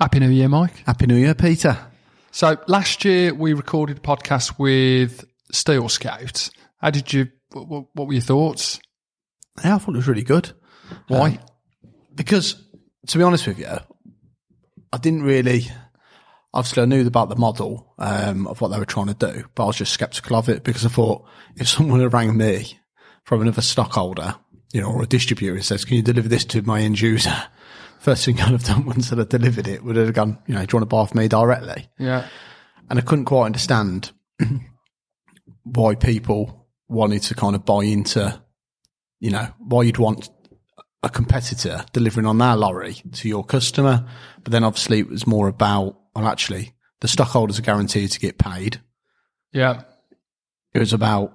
Happy New Year, Mike. Happy New Year, Peter. So last year we recorded a podcast with Steel Scout. How did you? What, what were your thoughts? Yeah, I thought it was really good. Why? Um, because, to be honest with you, I didn't really. Obviously, I knew about the model um, of what they were trying to do, but I was just skeptical of it because I thought if someone had rang me from another stockholder, you know, or a distributor and says, "Can you deliver this to my end user?" First thing I'd have done once I'd delivered it would have gone, you know, do you want to buy off me directly? yeah. and I couldn't quite understand why people wanted to kind of buy into, you know, why you'd want a competitor delivering on their lorry to your customer. But then obviously it was more about, well, actually, the stockholders are guaranteed to get paid. Yeah. It was about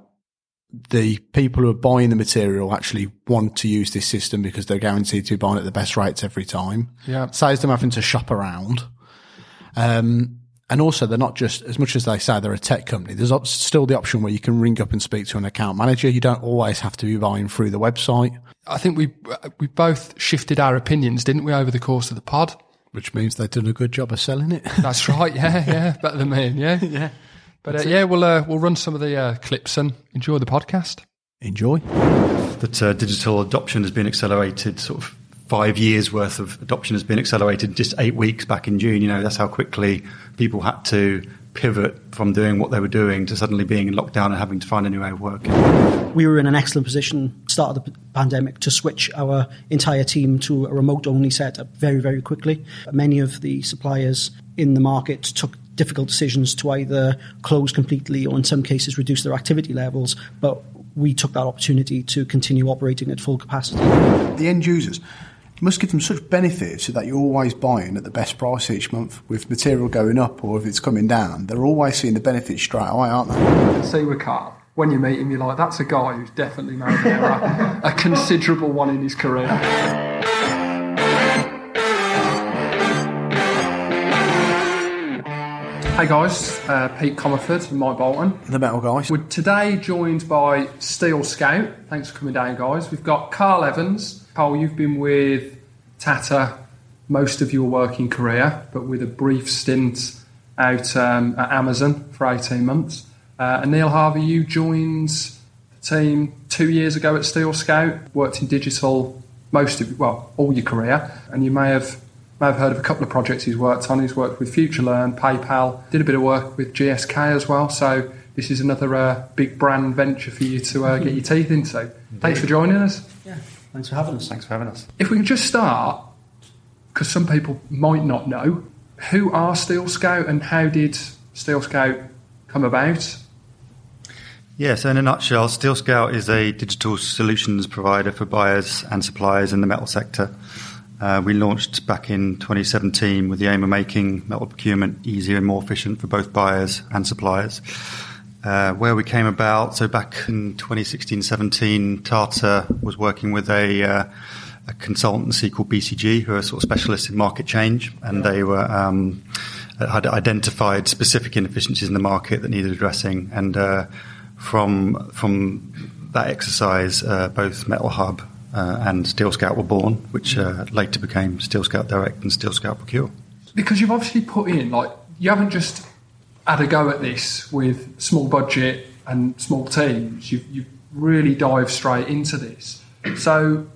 the people who are buying the material actually want to use this system because they're guaranteed to be buying at the best rates every time. Yeah. Saves them having to shop around. Um, and also they're not just, as much as they say they're a tech company, there's op- still the option where you can ring up and speak to an account manager. You don't always have to be buying through the website, I think we we both shifted our opinions, didn't we, over the course of the pod? which means they've done a good job of selling it. That's right. Yeah, yeah. Better than me. Yeah, yeah. But uh, yeah, we'll uh, we'll run some of the uh, clips and enjoy the podcast. Enjoy. that uh, digital adoption has been accelerated. Sort of five years worth of adoption has been accelerated just eight weeks back in June. You know, that's how quickly people had to pivot from doing what they were doing to suddenly being in lockdown and having to find a new way of working. we were in an excellent position start of the p- pandemic to switch our entire team to a remote only setup very very quickly many of the suppliers in the market took difficult decisions to either close completely or in some cases reduce their activity levels but we took that opportunity to continue operating at full capacity the end users must give them such benefits so that you're always buying at the best price each month with material going up or if it's coming down they're always seeing the benefits straight away aren't they See with Karl. When you meet him, you're like, that's a guy who's definitely made an error, a considerable one in his career. Hey guys, uh, Pete Comerford and Mike Bolton. the metal guys We're today joined by Steel Scout. Thanks for coming down, guys. We've got Karl Evans. Karl, you've been with Tata most of your working career, but with a brief stint out um, at Amazon for 18 months. Uh, and Neil Harvey, you joined the team two years ago at Steel Scout, worked in digital most of, well, all your career, and you may have may have heard of a couple of projects he's worked on. He's worked with FutureLearn, PayPal, did a bit of work with GSK as well. So this is another uh, big brand venture for you to uh, get your teeth into. Thanks for joining us. yeah thanks for having us Thanks for having us. If we can just start, because some people might not know, who are Steel Scout and how did Steel Scout come about? Yeah, so in a nutshell, Steel Scout is a digital solutions provider for buyers and suppliers in the metal sector. Uh, we launched back in 2017 with the aim of making metal procurement easier and more efficient for both buyers and suppliers. Uh, where we came about, so back in 2016-17, Tata was working with a, uh, consultancy called BCG, who are sort of specialists in market change, and they were um, had identified specific inefficiencies in the market that needed addressing, and from from that exercise, both Metal Hub uh, and Steel Scout were born, which uh, later became Steel Scout Direct and Steel Scout Procure. Because you've obviously put in, like, you haven't just had a go at this with small budget and small teams. You've, you've really dived straight into this. So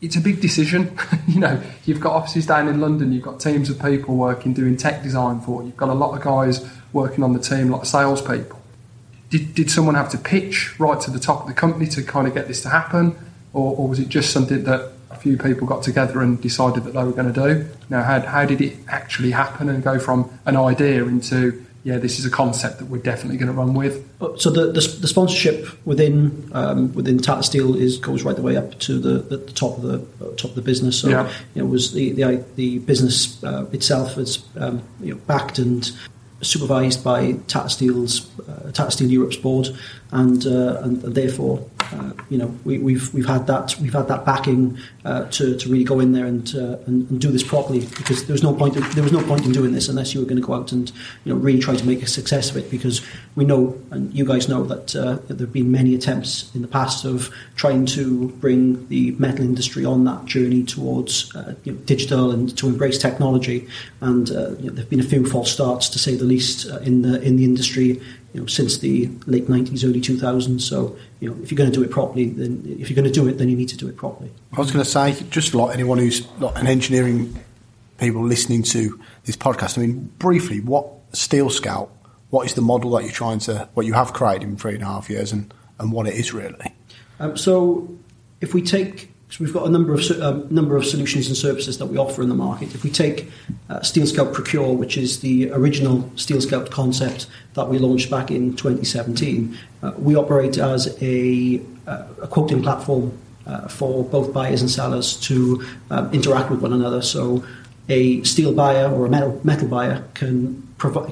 it's a big decision. you know, you've got offices down in London, you've got teams of people working doing tech design for you, you've got a lot of guys working on the team, like salespeople. Did, did someone have to pitch right to the top of the company to kind of get this to happen? Or, or was it just something that a few people got together and decided that they were going to do? Now, how, how did it actually happen and go from an idea into, yeah, this is a concept that we're definitely going to run with? Uh, So the, the, the sponsorship within um, within Tata Steel is goes right the way up to the, the, the top of the uh, top of the business. So Yeah. you know, was the the, the business uh, itself is um, you know, backed and supervised by Tata Steel's uh, Tata Steel Europe's board, and uh, and, therefore uh, you know, we, we've we've had that we've had that backing uh, to, to really go in there and, uh, and, and do this properly because there was no point in, there was no point in doing this unless you were going to go out and you know really try to make a success of it because we know and you guys know that, uh, that there have been many attempts in the past of trying to bring the metal industry on that journey towards you know, digital and to embrace technology and you know, there have been a few false starts to say the least in the in the industry you know, since the late 90s, early 2000s. So, you know, if you're going to do it properly, then if you're going to do it, then you need to do it properly. I was going to say, just like anyone who's like an engineering people listening to this podcast, I mean, briefly, what Steel Scout, what is the model that you're trying to, what you have created in three and a half years and, and what it is really? Um, so, if we take so we've got a number of um, number of solutions and services that we offer in the market. If we take uh, Steel Scout Procure, which is the original Steel Scout concept that we launched back in 2017, uh, we operate as a, uh, a quoting platform uh, for both buyers and sellers to um, interact with one another. So a steel buyer or a metal, metal buyer can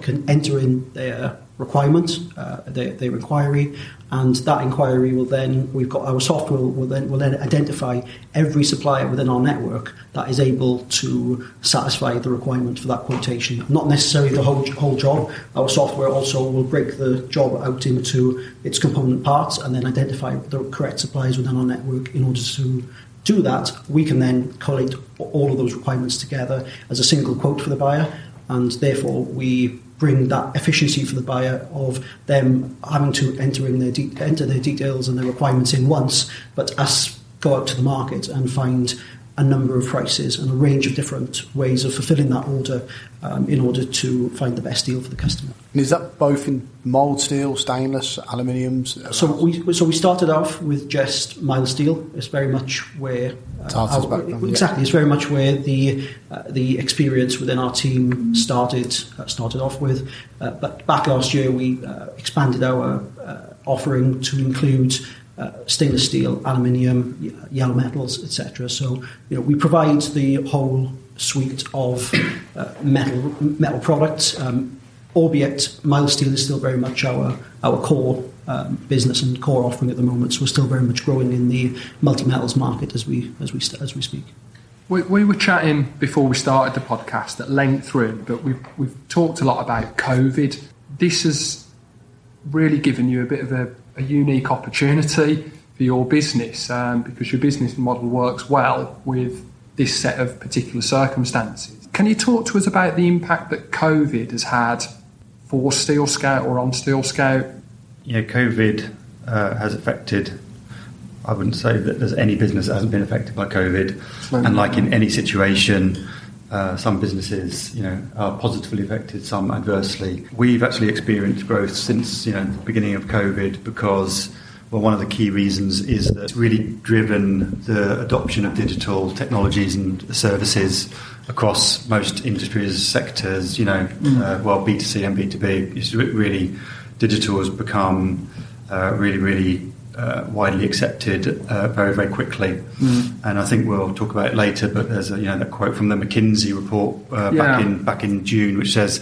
can enter in their requirement, uh, their, their inquiry, and that inquiry will then we've got our software will then will then identify every supplier within our network that is able to satisfy the requirement for that quotation. Not necessarily the whole whole job. Our software also will break the job out into its component parts and then identify the correct suppliers within our network in order to do that, we can then collate all of those requirements together as a single quote for the buyer, and therefore we bring that efficiency for the buyer of them having to enter in their de- enter their details and their requirements in once, but us go out to the market and find a number of prices and a range of different ways of fulfilling that order um, in order to find the best deal for the customer. And is that both in mild steel, stainless, aluminiums? So we so we started off with just mild steel. It's very much where uh, our, exactly. Yeah. It's very much where the uh, the experience within our team started uh, started off with. Uh, but back last year, we uh, expanded our uh, offering to include. Uh, stainless steel, aluminium, yellow metals, etc. So, you know, we provide the whole suite of uh, metal metal products. Um, albeit mild steel is still very much our our core um, business and core offering at the moment. So we're still very much growing in the multi metals market as we as we as we speak. We, we were chatting before we started the podcast at length through, but we've we've talked a lot about COVID. This has really given you a bit of a a unique opportunity for your business um, because your business model works well with this set of particular circumstances. Can you talk to us about the impact that COVID has had for Steel Scout or on Steel Scout? Yeah, COVID uh, has affected. I wouldn't say that there's any business that hasn't been affected by COVID. And like in any situation, uh, some businesses, you know, are positively affected, some adversely. We've actually experienced growth since you know the beginning of COVID because. Well, one of the key reasons is that it's really driven the adoption of digital technologies and services across most industries, sectors. You know, mm. uh, well, B two C and B two B. It's really digital has become uh, really, really uh, widely accepted uh, very, very quickly. Mm. And I think we'll talk about it later. But there's a you know that quote from the McKinsey report uh, yeah. back in back in June, which says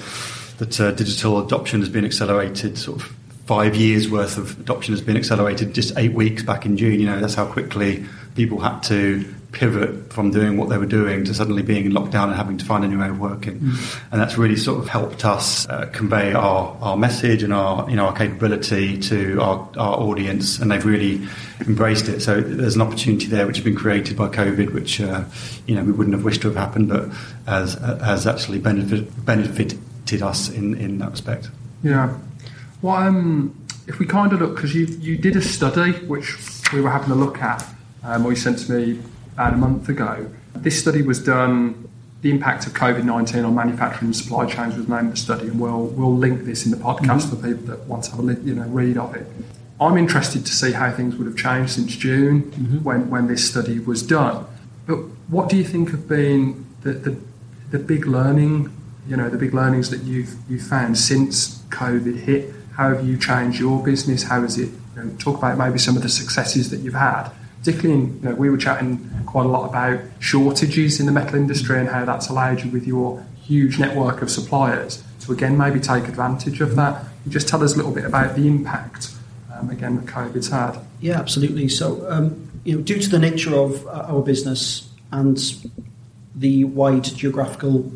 that uh, digital adoption has been accelerated. Sort of five years worth of adoption has been accelerated just eight weeks back in June. You know that's how quickly people had to pivot from doing what they were doing to suddenly being in lockdown and having to find a new way of working. Mm. And that's really sort of helped us uh, convey our, our message and our you know our capability to our, our audience, and they've really embraced it. So there's an opportunity there which has been created by COVID, which uh, you know we wouldn't have wished to have happened, but has has actually benefit, benefited us in, in that respect. Yeah. Well, um, if we kind of look, because you you did a study which we were having a look at, um, or you sent to me about a month ago. This study was done. The impact of COVID nineteen on manufacturing and supply chains was named the study, and we'll we'll link this in the podcast mm-hmm. for people that want to have a you know read of it. I'm interested to see how things would have changed since June mm-hmm. when, when this study was done. But what do you think have been the, the, the big learning, you know, the big learnings that you've you found since COVID hit? How have you changed your business? How has it? You know, talk about maybe some of the successes that you've had particularly in, you know, we were chatting quite a lot about shortages in the metal industry and how that's allowed you with your huge network of suppliers to again maybe take advantage of that. You Just tell us a little bit about the impact um, again that COVID's had. Yeah, absolutely. So, um, you know, due to the nature of uh, our business and the wide geographical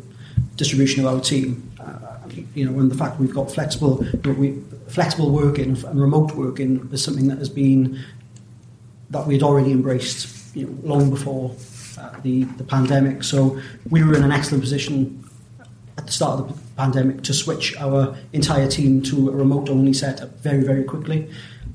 distribution of our team, uh, you know, and the fact we've got flexible, you know, we, flexible working and remote working is something that has been that we had already embraced, you know, long before uh, the the pandemic. So we were in an excellent position at the start of the pandemic to switch our entire team to a remote only setup very very quickly.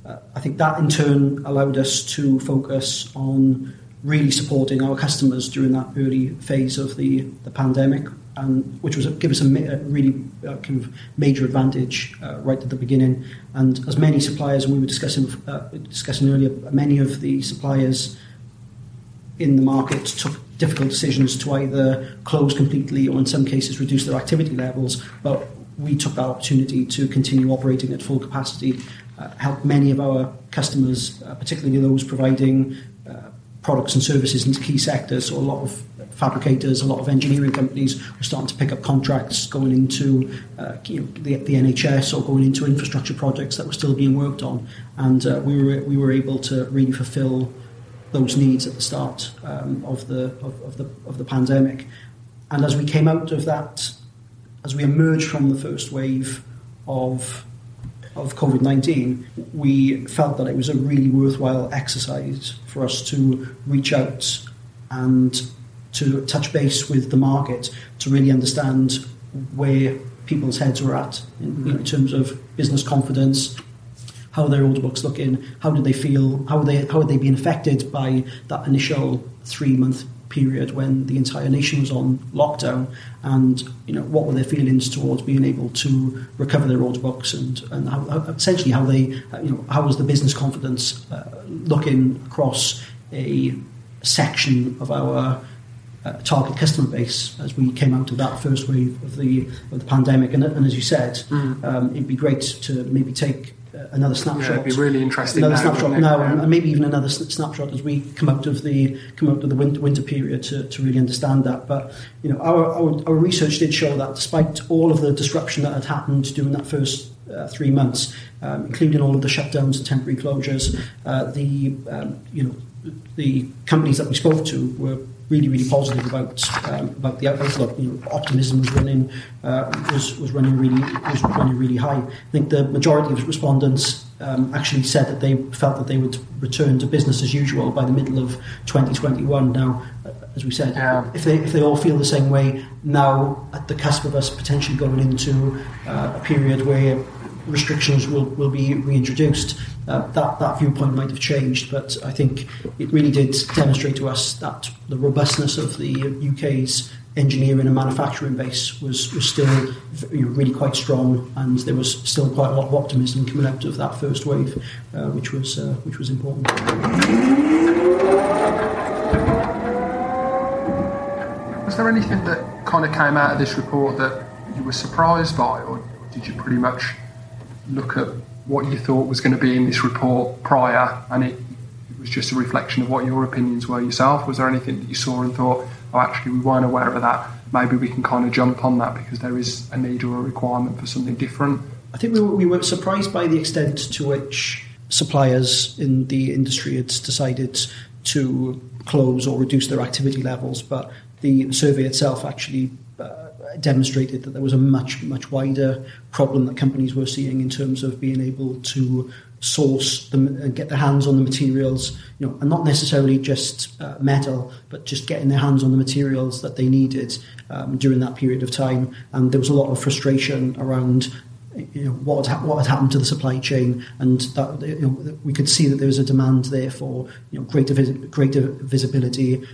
Uh, I think that in turn allowed us to focus on really supporting our customers during that early phase of the, the pandemic, and which was give us a, really uh, kind of major advantage uh, right at the beginning. And as many suppliers, and we were discussing uh, discussing earlier, many of the suppliers in the market took difficult decisions to either close completely or, in some cases, reduce their activity levels. But we took that opportunity to continue operating at full capacity uh, help many of our customers, uh, particularly those providing products and services into key sectors. So a lot of fabricators, a lot of engineering companies were starting to pick up contracts going into uh, you know, the, the, NHS or going into infrastructure projects that were still being worked on, and uh, we were we were able to really fulfil those needs at the start um, of the of, of, the of the pandemic. And as we came out of that, as we emerged from the first wave of of COVID 19, we felt that it was a really worthwhile exercise for us to reach out and to touch base with the market to really understand where people's heads were at in, in mm-hmm. terms of business confidence, how their order books looking, how did they feel, how are they how are they being affected by that initial three month period when the entire nation was on lockdown, and you know what were their feelings towards being able to recover their order books and and how, how, essentially how they you know how was the business confidence uh, looking across a section of our uh, target customer base as we came out of that first wave of the of the pandemic. And, and as you said, mm. um, it'd be great to maybe take another snapshot. Yeah, it'd be really interesting. Another now, snapshot now, yeah. and, maybe even another snapshot as we come out of the come out of the winter, winter period to, to really understand that. But you know, our, our, our research did show that despite all of the disruption that had happened during that first uh, three months, um, including all of the shutdowns and temporary closures, uh, the um, you know the companies that we spoke to were really, really positive about um, about the outlook. You know, optimism was running uh, was was running really was running really high. I think the majority of respondents um, actually said that they felt that they would return to business as usual by the middle of 2021. Now, uh, as we said, yeah. if they if they all feel the same way now, at the cusp of us potentially going into uh, a period where restrictions will, will be reintroduced, uh, that, that viewpoint might have changed. But I think it really did demonstrate to us that the robustness of the UK's engineering and manufacturing base was, was still you know, really quite strong, and there was still quite a lot of optimism coming out of that first wave, uh, which was uh, which was important. Was there anything that kind of came out of this report that you were surprised by, or did you pretty much look at what you thought was going to be in this report prior, and it, it, was just a reflection of what your opinions were yourself? Was there anything that you saw and thought, oh, actually, we weren't aware of that? Maybe we can kind of jump on that because there is a need or a requirement for something different. I think we were, we were surprised by the extent to which suppliers in the industry had decided to close or reduce their activity levels, but the survey itself actually demonstrated that there was a much, much wider problem that companies were seeing in terms of being able to source them and get their hands on the materials, you know, and not necessarily just uh, metal, but just getting their hands on the materials that they needed um, during that period of time. And there was a lot of frustration around you know what had, what had happened to the supply chain, and that you know, we could see that there was a demand there for you know greater vis- greater visibility.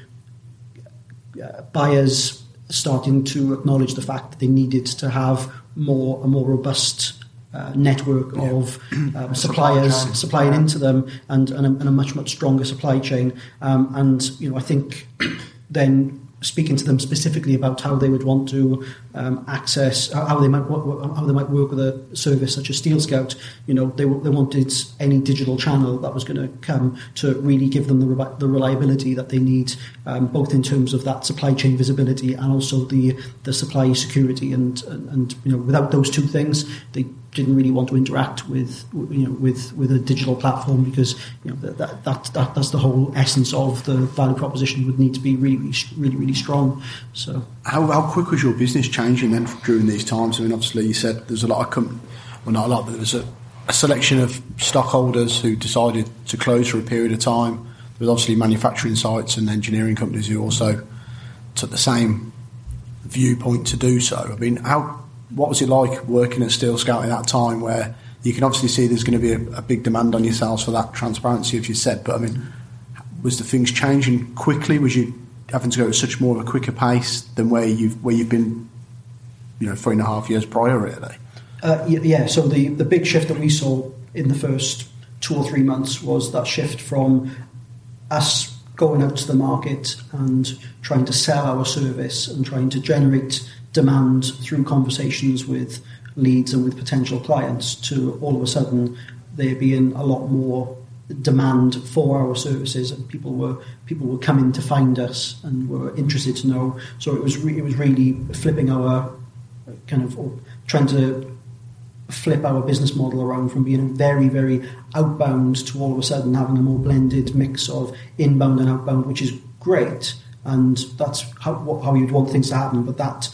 Uh, buyers starting to acknowledge the fact that they needed to have more a more robust uh, network yeah. of um, suppliers supply supplying into them and, and a, and, a, much much stronger supply chain. Um, and you know, I think then speaking to them specifically about how they would want to um, access, how they might how they might work with a service such as Steel Scout. You know, they they wanted any digital channel that was going to come to really give them the the reliability that they need, um, both in terms of that supply chain visibility and also the the supply security. And and, and you know, without those two things, they didn't really want to interact with you know with with a digital platform because you know that that, that, that that's the whole essence of the value proposition would need to be really really really, really strong. So how how quick was your business changing then during these times? I mean, obviously you said there's a lot of com- well not a lot, but there was a, a selection of stockholders who decided to close for a period of time. There was obviously manufacturing sites and engineering companies who also took the same viewpoint to do so. I mean, how what was it like working at Steel Scout in that time where you can obviously see there's going to be a, a, big demand on yourselves for that transparency, as you said, but I mean, was the things changing quickly? Was you having to go at such more of a quicker pace than where you've where you've been, you know, three and a half years prior, really? Uh, yeah. So the the big shift that we saw in the first two or three months was that shift from us going out to the market and trying to sell our service and trying to generate demand through conversations with leads and with potential clients to all of a sudden there being a lot more demand for our services and people were people were coming to find us and were interested to know. So it was re- it was really flipping our kind of trying to flip our business model around from being very very outbound to all of a sudden having a more blended mix of inbound and outbound which is great. And that's how, how you'd want things to happen. But that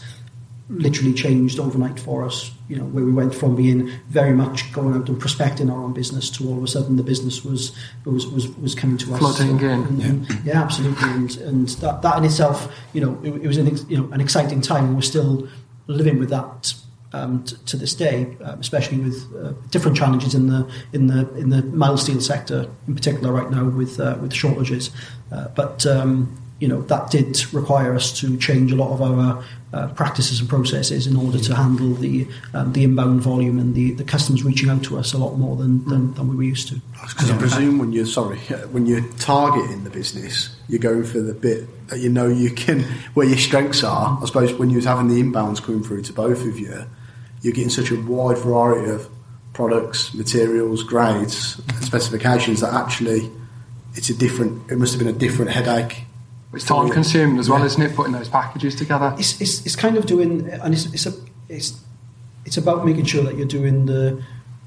literally changed overnight for us. You know, where we went from being very much going out and prospecting our own business to all of a sudden the business was was was, was coming to us. Flooding in. Yeah. Yeah, absolutely. And and that, that in itself, you know, it, it was an you know an exciting time. and We're still living with that um, t- to this day, uh, especially with uh, different challenges in the in the in the mild steel sector in particular right now with uh, with shortages. Uh, but um, you know that did require us to change a lot of our uh, practices and processes in order to handle the um, the inbound volume and the, the customers reaching out to us a lot more than, than, than we were used to. Because I presume when you're sorry when you're targeting the business, you're going for the bit that you know you can where your strengths are. I suppose when you was having the inbounds coming through to both of you, you're getting such a wide variety of products, materials, grades, specifications that actually it's a different. It must have been a different headache it's time consuming as well, yeah. isn't it? Putting those packages together. It's, it's, it's kind of doing, and it's it's a, it's it's about making sure that you're doing the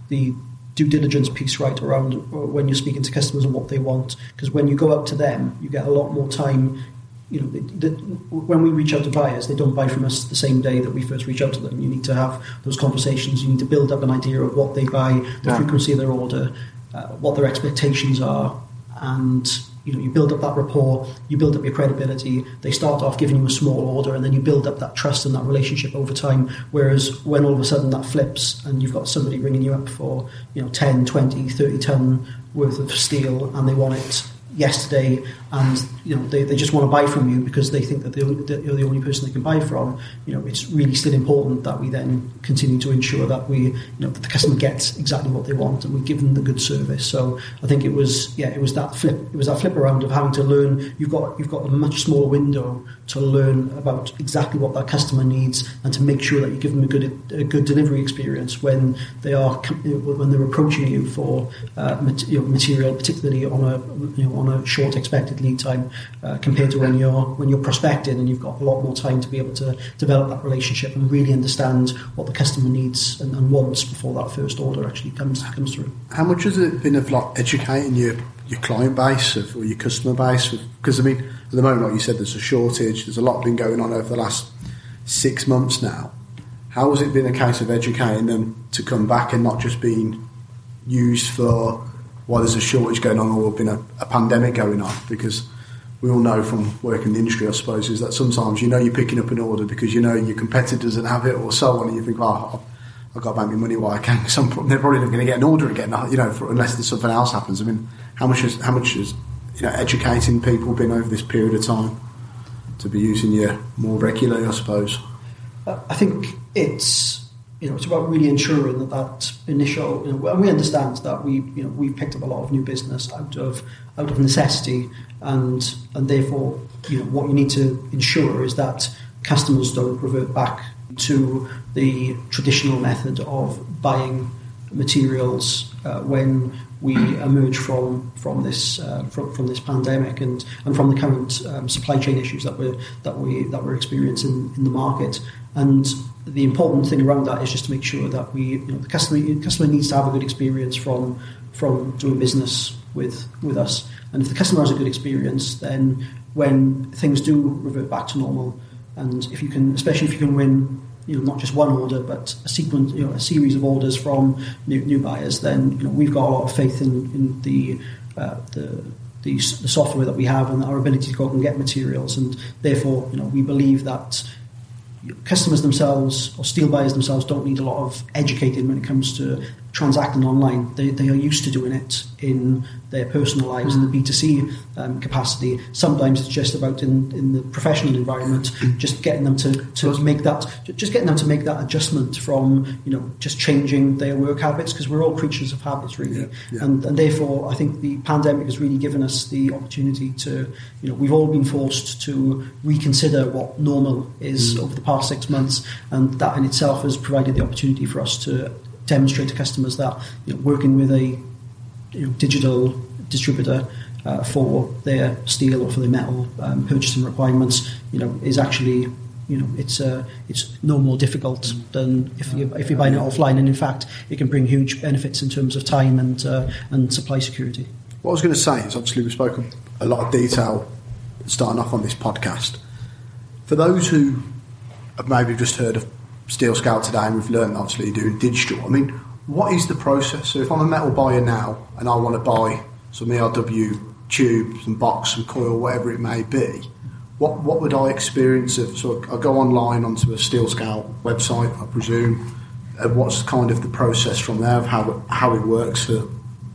the due diligence piece right around when you're speaking to customers and what they want. Because when you go out to them, you get a lot more time. You know, the, the, when we reach out to buyers, they don't buy from us the same day that we first reach out to them. You need to have those conversations. You need to build up an idea of what they buy, the yeah. frequency of their order, uh, what their expectations are, and you know, you build up that rapport, you build up your credibility. They start off giving you a small order, and then you build up that trust and that relationship over time. Whereas when all of a sudden that flips, and you've got somebody ringing you up for you know 10, 20, 30 ton worth of steel, and they want it yesterday, and you know they, they just want to buy from you because they think that, that you're the only person they can buy from. You know, it's really still important that we then continue to ensure that we, you know, that the customer gets exactly what they want and we give them the good service. So I think it was, yeah, it was that flip, it was that flip around of having to learn. You've got you've got a much smaller window to learn about exactly what that customer needs and to make sure that you give them a good a good delivery experience when they are when they're approaching you for uh, material, particularly on a you know on a short expected lead time uh, compared to when you're when you're prospecting and you've got a lot more time to be able to develop that relationship and really understand what the customer needs and, and wants before that first order actually comes comes through. How much has it been of like educating your your client base or your customer base? Because I mean, at the moment, like you said, there's a shortage. There's a lot been going on over the last six months now. How has it been a case of educating them to come back and not just being used for why there's a shortage going on or been a, a pandemic going on? Because we all know from working in the industry, I suppose, is that sometimes you know you're picking up an order because you know your competitor doesn't have it or so on, and you think, oh, I've got to bank my money while I can. Some they're probably not going to get an order again, you know, for, unless there's something else happens. I mean, how much is how much is you know educating people been over this period of time to be using you more regularly? I suppose. I think it's you know, it's about really ensuring that that initial, you know, and we understand that we, you know, we've picked up a lot of new business out of out of necessity, and and therefore, you know, what you need to ensure is that customers don't revert back to the traditional method of buying materials uh, when we emerge from from this uh, from, from this pandemic and, and from the current um, supply chain issues that we're that we that we're experiencing in the market. And the important thing around that is just to make sure that we you know the customer the customer needs to have a good experience from from doing business with with us. And if the customer has a good experience, then when things do revert back to normal, and if you can, especially if you can win you know, not just one order, but a sequence, you know, a series of orders from new, new buyers, then you know, we've got a lot of faith in, in the, uh, the, the, software that we have and our ability to go out and get materials, and therefore, you know, we believe that customers themselves or steel buyers themselves don't need a lot of educating when it comes to transacting online. They, they are used to doing it in their personal lives in the hmm. B2C um, capacity. Sometimes it's just about in, in the professional environment, hmm. just getting them to, to make that just getting them to make that adjustment from you know just changing their work habits because we're all creatures of habits really, Yeah, yeah. and and therefore I think the pandemic has really given us the opportunity to you know we've all been forced to reconsider what normal is hmm. over the past six months, and that in itself has provided the opportunity for us to demonstrate to customers that you know, working with a you know, digital distributor uh, for their steel or for their metal um, purchasing requirements, you know, is actually you know it's uh, it's no more difficult than if you if you're buying it offline, and in fact, it can bring huge benefits in terms of time and uh, and supply security. What I was going to say is obviously we spoke a lot of detail starting off on this podcast. For those who have maybe just heard of Steel Scout today and we've learned obviously doing digital, I mean, what is the process? So if I'm a metal buyer now and I want to buy some ERW tubes and box, and coil, whatever it may be, what what would I experience of? So I go online onto a Steel Scout website, I presume. What's kind of the process from there of how how it works for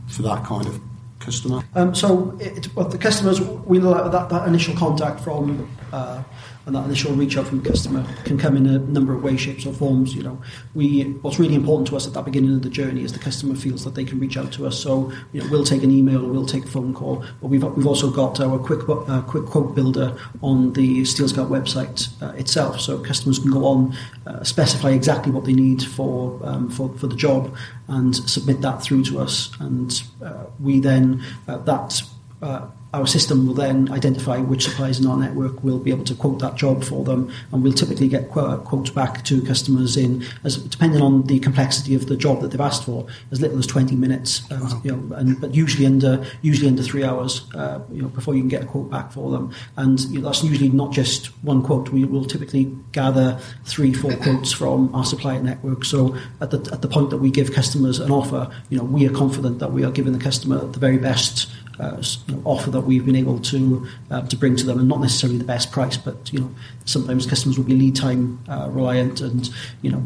for that kind of customer? Um, so it, well, the customers, we that, that initial contact from uh, and that initial reach out from the customer can come in a number of ways, shapes, or forms. You know, we what's really important to us at that beginning of the journey is the customer feels that they can reach out to us. So you know, we'll take an email or we'll take a phone call, but we've we've also got our quick uh, quick quote builder on the Steel Scout website uh, itself, so customers can go on, uh, specify exactly what they need for um, for for the job, and submit that through to us, and uh, we then uh, that. Uh, our system will then identify which suppliers in our network will be able to quote that job for them, and we'll typically get quotes back to customers in, as depending on the complexity of the job that they've asked for, as little as 20 minutes, um, you know, and, but usually under usually under three hours, uh, you know, before you can get a quote back for them. And you know, that's usually not just one quote. We will typically gather three, four quotes from our supplier network. So at the at the point that we give customers an offer, you know, we are confident that we are giving the customer the very best uh, s- you know, offer that we've been able to uh, to bring to them, and not necessarily the best price, but you know sometimes customers will be lead time uh, reliant, and you know,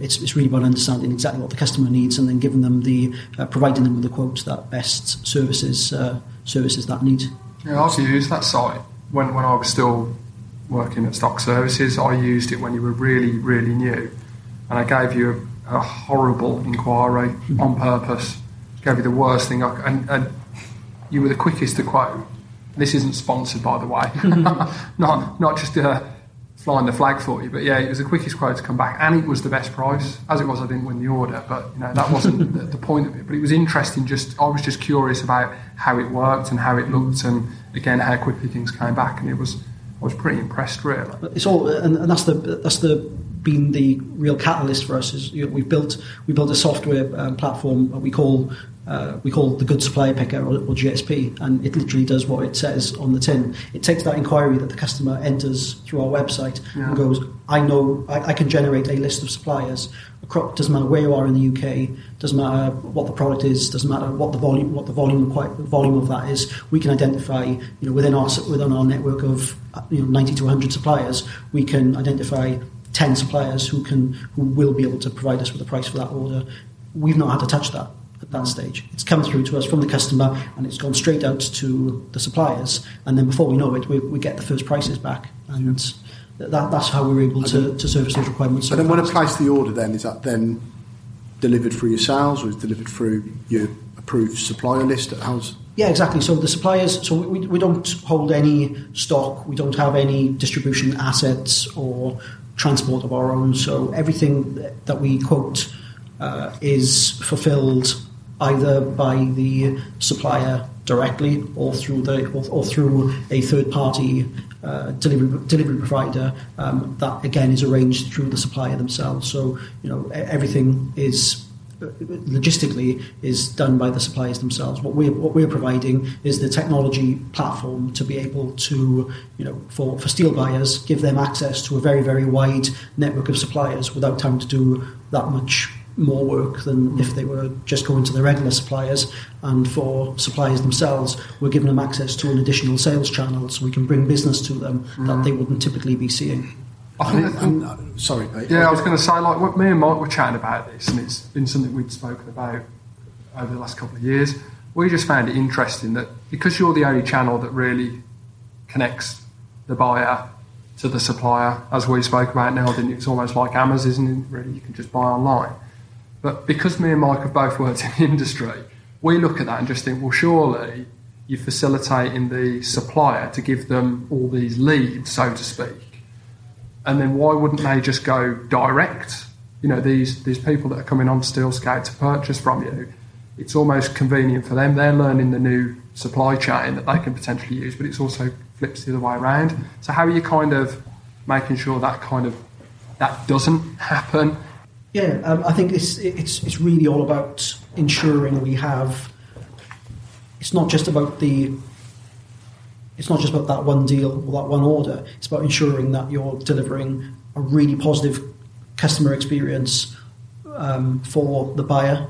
it's it's really about understanding exactly what the customer needs, and then giving them the uh, providing them with the quotes that best services uh, services that need. Yeah, I also used that site when, when I was still working at Stock Services. I used it when you were really, really new. And I gave you a, a horrible inquiry on purpose. Gave you the worst thing. I, and, and you were the quickest to quote. This isn't sponsored, by the way. not, not just uh, flying the flag for you, but yeah, it was the quickest quote to come back. And it was the best price. As it was, I didn't win the order, but you know that wasn't the, the point of it. But it was interesting. Just I was just curious about how it worked and how it looked, and again how quickly things came back. And it was I was pretty impressed, really. It's all, and, and that's the that's the been the real catalyst for us. Is you know, we've built we built a software um, platform that we call uh, we call the Good Supplier Picker or, or GSP, and it literally does what it says on the tin. It takes that inquiry that the customer enters through our website Yeah. and goes, I know I, I can generate a list of suppliers. Across, doesn't matter where you are in the UK, doesn't matter what the product is, doesn't matter what the volume what the volume volume of that is. We can identify, you know, within our within our network of uh, you know 90 to 100 suppliers, we can identify 10 suppliers who can who will be able to provide us with a price for that order. We've not had to touch that at that stage. It's come through to us from the customer and it's gone straight out to the suppliers. And then before we know it, we, we get the first prices back. And that, that's how we're able to, to service those requirements. So and then when I fast. place the order, then is that then delivered through your sales or is it delivered through your approved supplier list? at How's Yeah, exactly. So the suppliers, so we, we don't hold any stock, we don't have any distribution assets or transport of our own. So everything that we quote uh, is fulfilled either by the supplier directly or through the or, or through a third party uh, delivery delivery provider. Um, that again is arranged through the supplier themselves. So you know everything is logistically is done by the suppliers themselves. What we're what we're providing is the technology platform to be able to, you know, for, for steel buyers, give them access to a very very wide network of suppliers without having to do that much more work than if they were just going to the regular suppliers. And for suppliers themselves, we're giving them access to an additional sales channel, so we can bring business to them that they wouldn't typically be seeing. I think, I think and, uh, sorry, Pete. Yeah, I was going to say, like, what me and Mike were chatting about this, and it's been something we'd spoken about over the last couple of years. We just found it interesting that because you're the only channel that really connects the buyer to the supplier, as we spoke about now, then it's almost like Amazon, isn't it? Really, you can just buy online. But because me and Mike have both worked in the industry, we look at that and just think, well, surely you're facilitating the supplier to give them all these leads, so to speak and then why wouldn't they just go direct? You know, these these people that are coming on Steel Scout to purchase from you, it's almost convenient for them. They're learning the new supply chain that they can potentially use, but it's also flips the other way around. So how are you kind of making sure that kind of that doesn't happen? Yeah, um, I think it's it's it's really all about ensuring we have. It's not just about the. It's not just about that one deal or that one order. It's about ensuring that you're delivering a really positive customer experience um, for the buyer.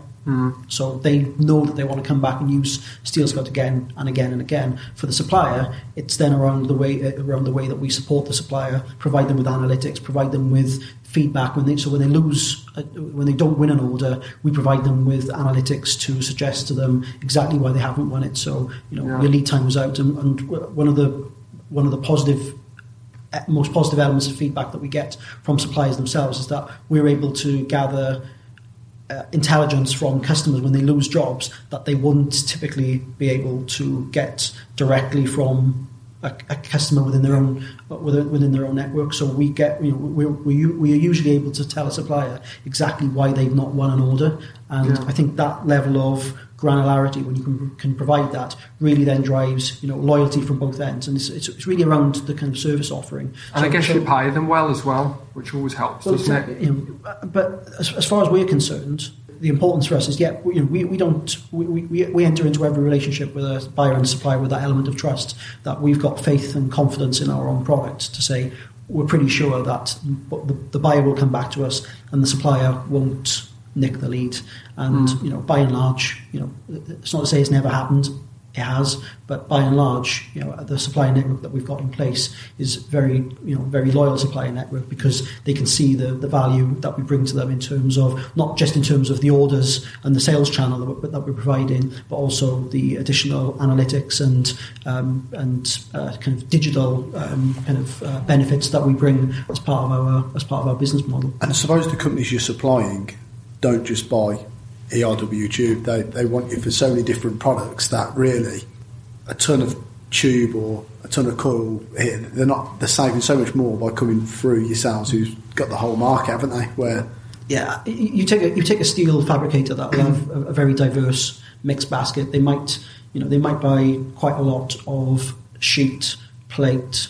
So they know that they want to come back and use Steel Scout again and again and again. For the supplier, it's then around the way around the way that we support the supplier, provide them with analytics, provide them with feedback when they so when they lose uh, when they don't win an order, we provide them with analytics to suggest to them exactly why they haven't won it. So you know Yeah. your lead time was out, and, and one of the one of the positive uh, most positive elements of feedback that we get from suppliers themselves is that we're able to gather uh, intelligence from customers when they lose jobs that they wouldn't typically be able to get directly from a, a customer within their own within, within their own network. So we get you know we're, we we are usually able to tell a supplier exactly why they've not won an order, and Yeah. I think that level of granularity when you can, can provide that really then drives you know loyalty from both ends and it's, it's, it's really around the kind of service offering And I guess so- you pay them well as well, which always helps, well, doesn't it? you know, but as, as far as we're concerned, the importance for us is, yeah, we, you know, we, we don't, we, we, we enter into every relationship with a buyer and supplier with that element of trust that we've got faith and confidence in our own product to say we're pretty sure that the, the buyer will come back to us and the supplier won't nick the lead. And, hmm. you know, by and large, you know, it's not to say it's never happened. It has, but by and large, you know, the supplier network that we've got in place is very, you know, very loyal supplier network because they can see the, the value that we bring to them in terms of not just in terms of the orders and the sales channel that we're, that we're providing, but also the additional analytics and um, and uh, kind of digital um, kind of uh, benefits that we bring as part of our as part of our business model. And suppose the companies you're supplying don't just buy ERW tube. They they want you for so many different products that really a ton of tube or a ton of coil here, they're not they're saving so much more by coming through yourselves who's got the whole market, haven't they? Where Yeah, you you take a you take a steel fabricator that will have a, a very diverse mixed basket. They might you know they might buy quite a lot of sheet, plate.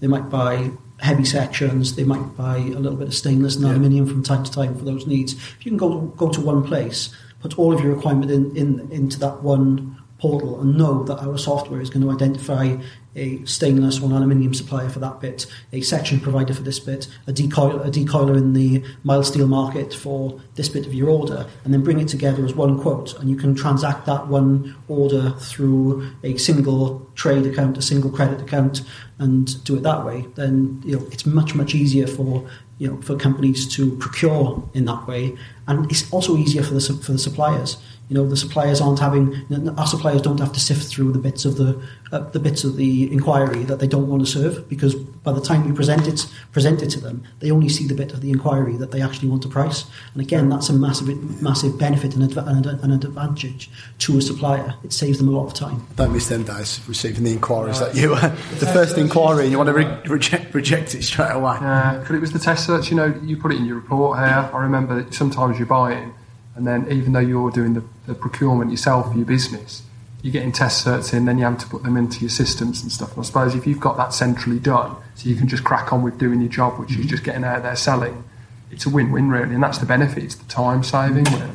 They might buy heavy sections. They might buy a little bit of stainless and Yeah. aluminium from time to time for those needs. If you can go go to one place, put all of your requirement in, in into that one portal and know that our software is going to identify a stainless or an aluminium supplier for that bit, a section provider for this bit, a, decoil, a decoiler in the mild steel market for this bit of your order, and then bring it together as one quote. And you can transact that one order through a single trade account, a single credit account, and do it that way. Then you know it's much much easier for you know for companies to procure in that way and it's also easier for the for the suppliers. You know, the suppliers aren't having our suppliers don't have to sift through the bits of the uh, the bits of the inquiry that they don't want to serve because by the time we present it present it to them, they only see the bit of the inquiry that they actually want to price. And again, that's a massive massive benefit and, adv- and an advantage to a supplier. It saves them a lot of time. Don't miss them days receiving the inquiries that you uh, the first inquiry and you want to re- reject reject it straight away. Yeah, but it was the test certs. You know, you put it in your report here. I remember that sometimes you're buying and then even though you're doing the, the procurement yourself for your business, you're getting test certs in, then you have to put them into your systems and stuff. And I suppose if you've got that centrally done, so you can just crack on with doing your job, which is just getting out there selling, it's a win-win really, and that's the benefit. It's the time saving. Really.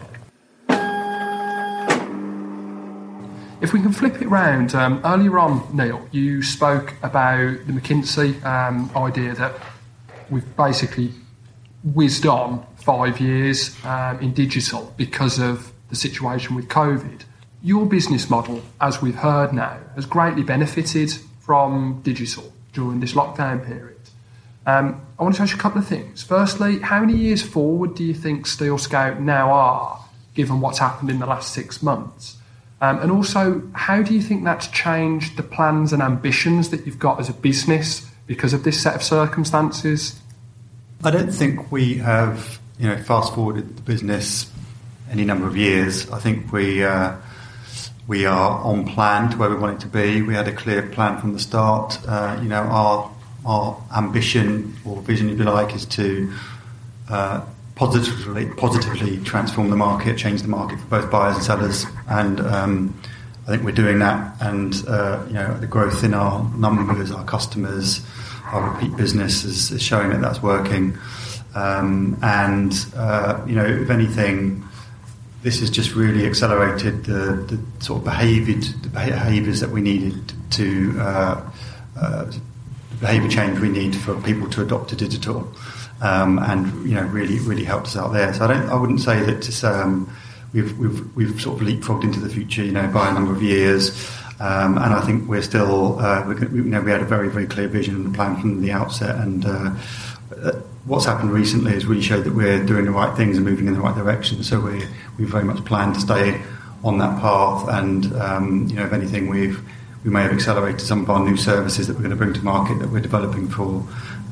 If we can flip it round, um, earlier on, Neil, you spoke about the McKinsey um, idea that we've basically whizzed on five years um, in digital because of the situation with COVID. Your business model, as we've heard now, has greatly benefited from digital during this lockdown period. Um, I want to ask you a couple of things. Firstly, how many years forward do you think Steel Scout now are, given what's happened in the last six months? Um, and also, how do you think that's changed the plans and ambitions that you've got as a business because of this set of circumstances? I don't think we have you know, fast forwarded the business any number of years, I think we uh, we are on plan to where we want it to be. We had a clear plan from the start. Uh, you know, our our ambition or vision, if you like, is to uh, positively positively transform the market, change the market for both buyers and sellers, and um, I think we're doing that. And uh, you know, the growth in our numbers, our customers, our repeat business is, is showing that that's working. Um, and, uh, you know, if anything, this has just really accelerated the, the sort of behaviour, the behaviours that we needed to, uh, uh, behaviour change we need for people to adopt to digital. Um, and, you know, really, really helped us out there. So I don't, I wouldn't say that it's, um, we've, we've, we've sort of leapfrogged into the future, you know, by a number of years. Um, and I think we're still, uh, we're, you know, we had a very, very clear vision and plan from the outset. And uh, what's happened recently has really showed that we're doing the right things and moving in the right direction. So we we very much plan to stay on that path. And um, you know, if anything, we've we may have accelerated some of our new services that we're going to bring to market that we're developing for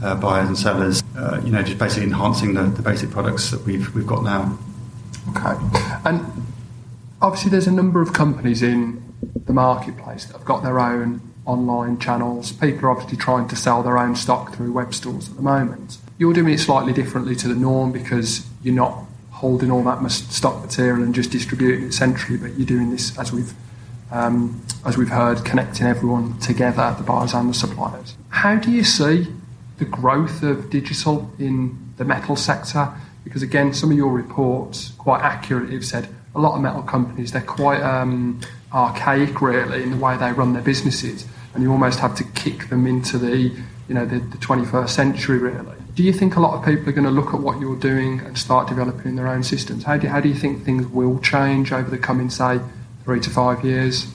uh, buyers and sellers. Uh, you know, just basically enhancing the, the basic products that we've we've got now. Okay, and obviously there's a number of companies in the marketplace that have got their own online channels. People are obviously trying to sell their own stock through web stores at the moment. You're doing it slightly differently to the norm because you're not holding all that stock material and just distributing it centrally, but you're doing this as we've um, as we've heard, connecting everyone together, the buyers and the suppliers. How do you see the growth of digital in the metal sector? Because again, some of your reports quite accurately have said a lot of metal companies they're quite um, archaic, really, in the way they run their businesses, and you almost have to kick them into the you know the, the 21st century, really. Do you think a lot of people are going to look at what you're doing and start developing their own systems? How do, how do you think things will change over the coming, say, three to five years?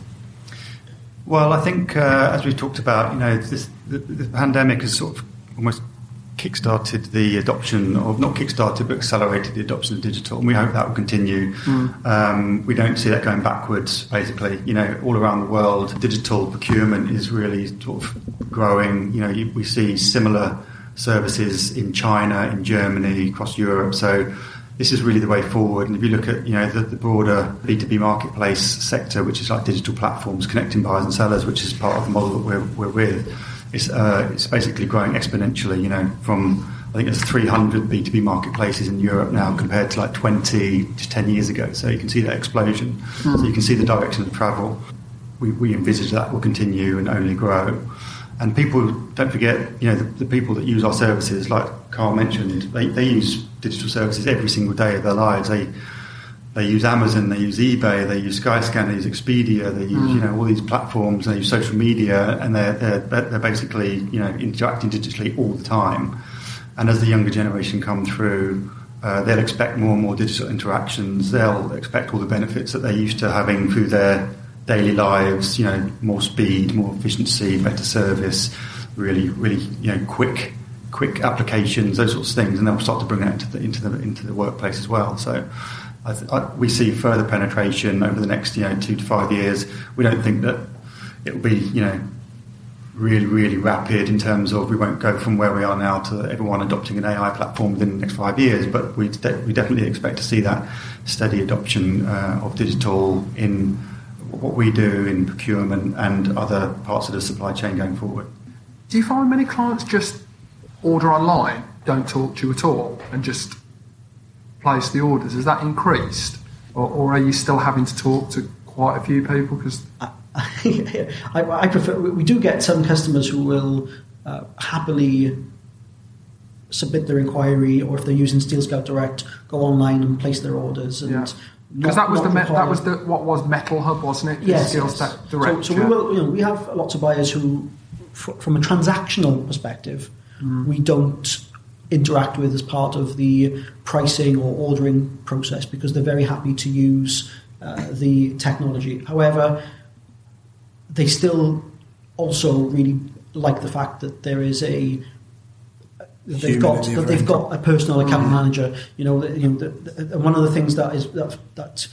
Well, I think, uh, as we talked about, you know, this, the, the, pandemic has sort of almost kick-started the adoption, of not kick-started, but accelerated the adoption of digital, and we hope that will continue. Mm. Um, we don't see that going backwards, basically. You know, all around the world, digital procurement is really sort of growing. You know, we see similar services in China, in Germany, across Europe. So this is really the way forward. And if you look at you know the, the broader B2B marketplace sector, which is like digital platforms connecting buyers and sellers, which is part of the model that we're, we're with, it's, uh, it's basically growing exponentially. You know, from I think there's 300 B2B marketplaces in Europe now compared to like 20 to 10 years ago. So you can see that explosion. Mm. So you can see the direction of travel. We, we envisage that will continue and only grow. And people don't forget, you know, the, the, people that use our services, like Karl mentioned, they, they use digital services every single day of their lives. They they use Amazon, they use eBay, they use Skyscanner, they use Expedia, they use mm. you know all these platforms, they use social media, and they're, they're they're basically you know interacting digitally all the time. And as the younger generation come through, uh, they'll expect more and more digital interactions. They'll expect all the benefits that they're used to having through their daily lives, you know, more speed, more efficiency, better service, really, really, you know, quick quick applications, those sorts of things, and then we'll start to bring that into the into the into the workplace as well. So. I th- I, we see further penetration over the next, you know, two to five years. We don't think that it will be, you know, really, really rapid in terms of we won't go from where we are now to everyone adopting an AI platform within the next five years, but we, de- we definitely expect to see that steady adoption uh, of digital in what we do in procurement and other parts of the supply chain going forward. Do you find many clients just order online, don't talk to you at all, and just place the orders? Has that increased? Or, or are you still having to talk to quite a few people? Because I, I, prefer. We do get some customers who will uh, happily submit their inquiry, or if they're using Steel Scout Direct, go online and place their orders. And Yeah. Because that was the me- that was the what was Metal Hub, wasn't it? The yes, Skills yes. Direct. So, so we will. You know, we have lots of buyers who, fr- from a transactional perspective, we don't interact with as part of the pricing or ordering process because they're very happy to use uh, the technology. However, they still also really like the fact that there is a that they've got that they've got a personal account mm. manager. You know, that- you know, the, the, one of the things that is that that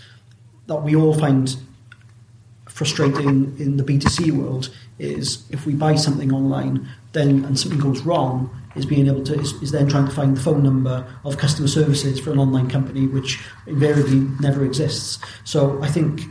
that we all find frustrating in the B2C world is if we buy something online then and something goes wrong is being able to is, is then trying to find the phone number of customer services for an online company which invariably never exists so i think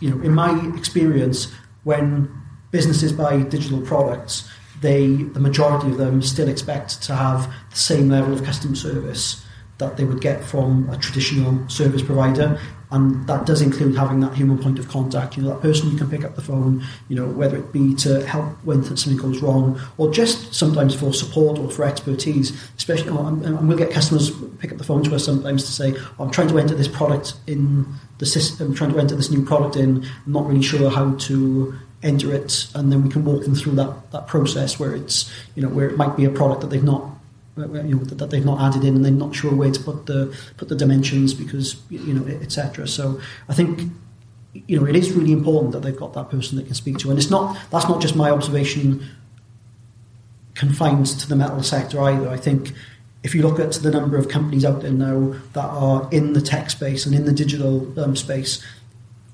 you know in my experience when businesses buy digital products they the majority of them still expect to have the same level of customer service that they would get from a traditional service provider. And that does include having that human point of contact you know that person you can pick up the phone you know whether it be to help when something goes wrong or just sometimes for support or for expertise. Especially oh, know, and we'll get customers pick up the phone to us sometimes to say oh, I'm trying to enter this product in the system I'm trying to enter this new product in I'm not really sure how to enter it and then we can walk them through that that process where it's you know where it might be a product that they've not you know, that that they've not added in and they're not sure where to put the put the dimensions because you know etc. So I think you know it is really important that they've got that person that can speak to, and it's not that's not just my observation confined to the metal sector either. I think if you look at the number of companies out there now that are in the tech space and in the digital um, space,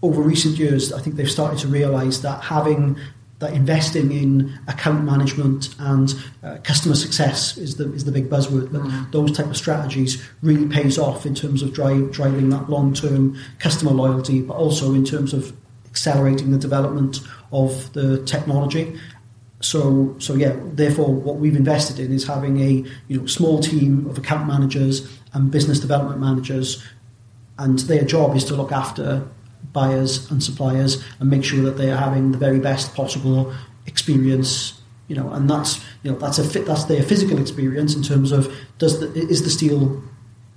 over recent years, I think they've started to realise that having that investing in account management and uh, customer success is the is the big buzzword. But those type of strategies really pays off in terms of drive, driving that long term customer loyalty, but also in terms of accelerating the development of the technology. So, so yeah. Therefore, what we've invested in is having a you know small team of account managers and business development managers, and their job is to look after buyers and suppliers and make sure that they are having the very best possible experience. You know, and that's you know that's a fit, that's their physical experience in terms of does the, is the steel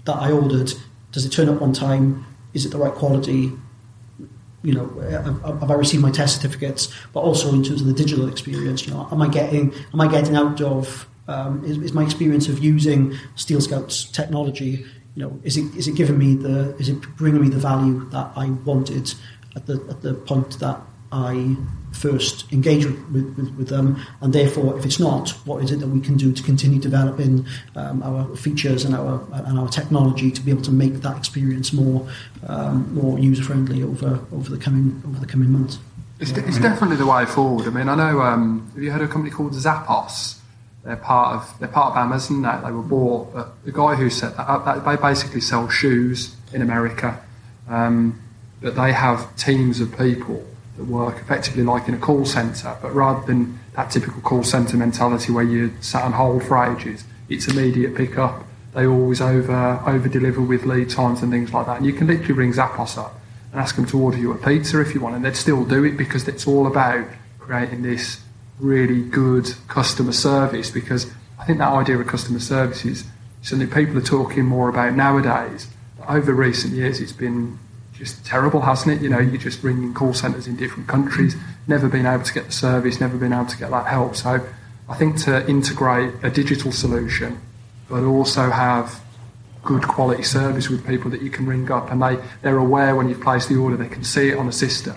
that I ordered does it turn up on time? Is it the right quality? you know, have, I received my test certificates? But also in terms of the digital experience, you know, am I getting am I getting out of um, is, is my experience of using Steel Scouts technology? You know, is it is it giving me the is it bringing me the value that I wanted at the at the point that I first engaged with, with, with them, and therefore, if it's not, what is it that we can do to continue developing um, our features and our and our technology to be able to make that experience more um, more user friendly over over the coming over the coming months. It's, it's definitely the way forward. I mean, I know. Um, have you heard of a company called Zappos? They're part of they're part of Amazon. Now they were bought. But the guy who set that up, that, they basically sell shoes in America. Um, but they have teams of people that work effectively like in a call centre, but rather than that typical call centre mentality where you're sat on hold for ages, it's immediate pickup. They always over over deliver with lead times and things like that. And you can literally ring Zappos up and ask them to order you a pizza if you want, and they'd still do it because it's all about creating this really good customer service. Because I think that idea of customer service is something people are talking more about nowadays. But over recent years, it's been just terrible, hasn't it? You know, you're just ringing call centres in different countries, never been able to get the service, never been able to get that help. So I think to integrate a digital solution, but also have good quality service with people that you can ring up and they, they're aware when you've placed the order, they can see it on the system.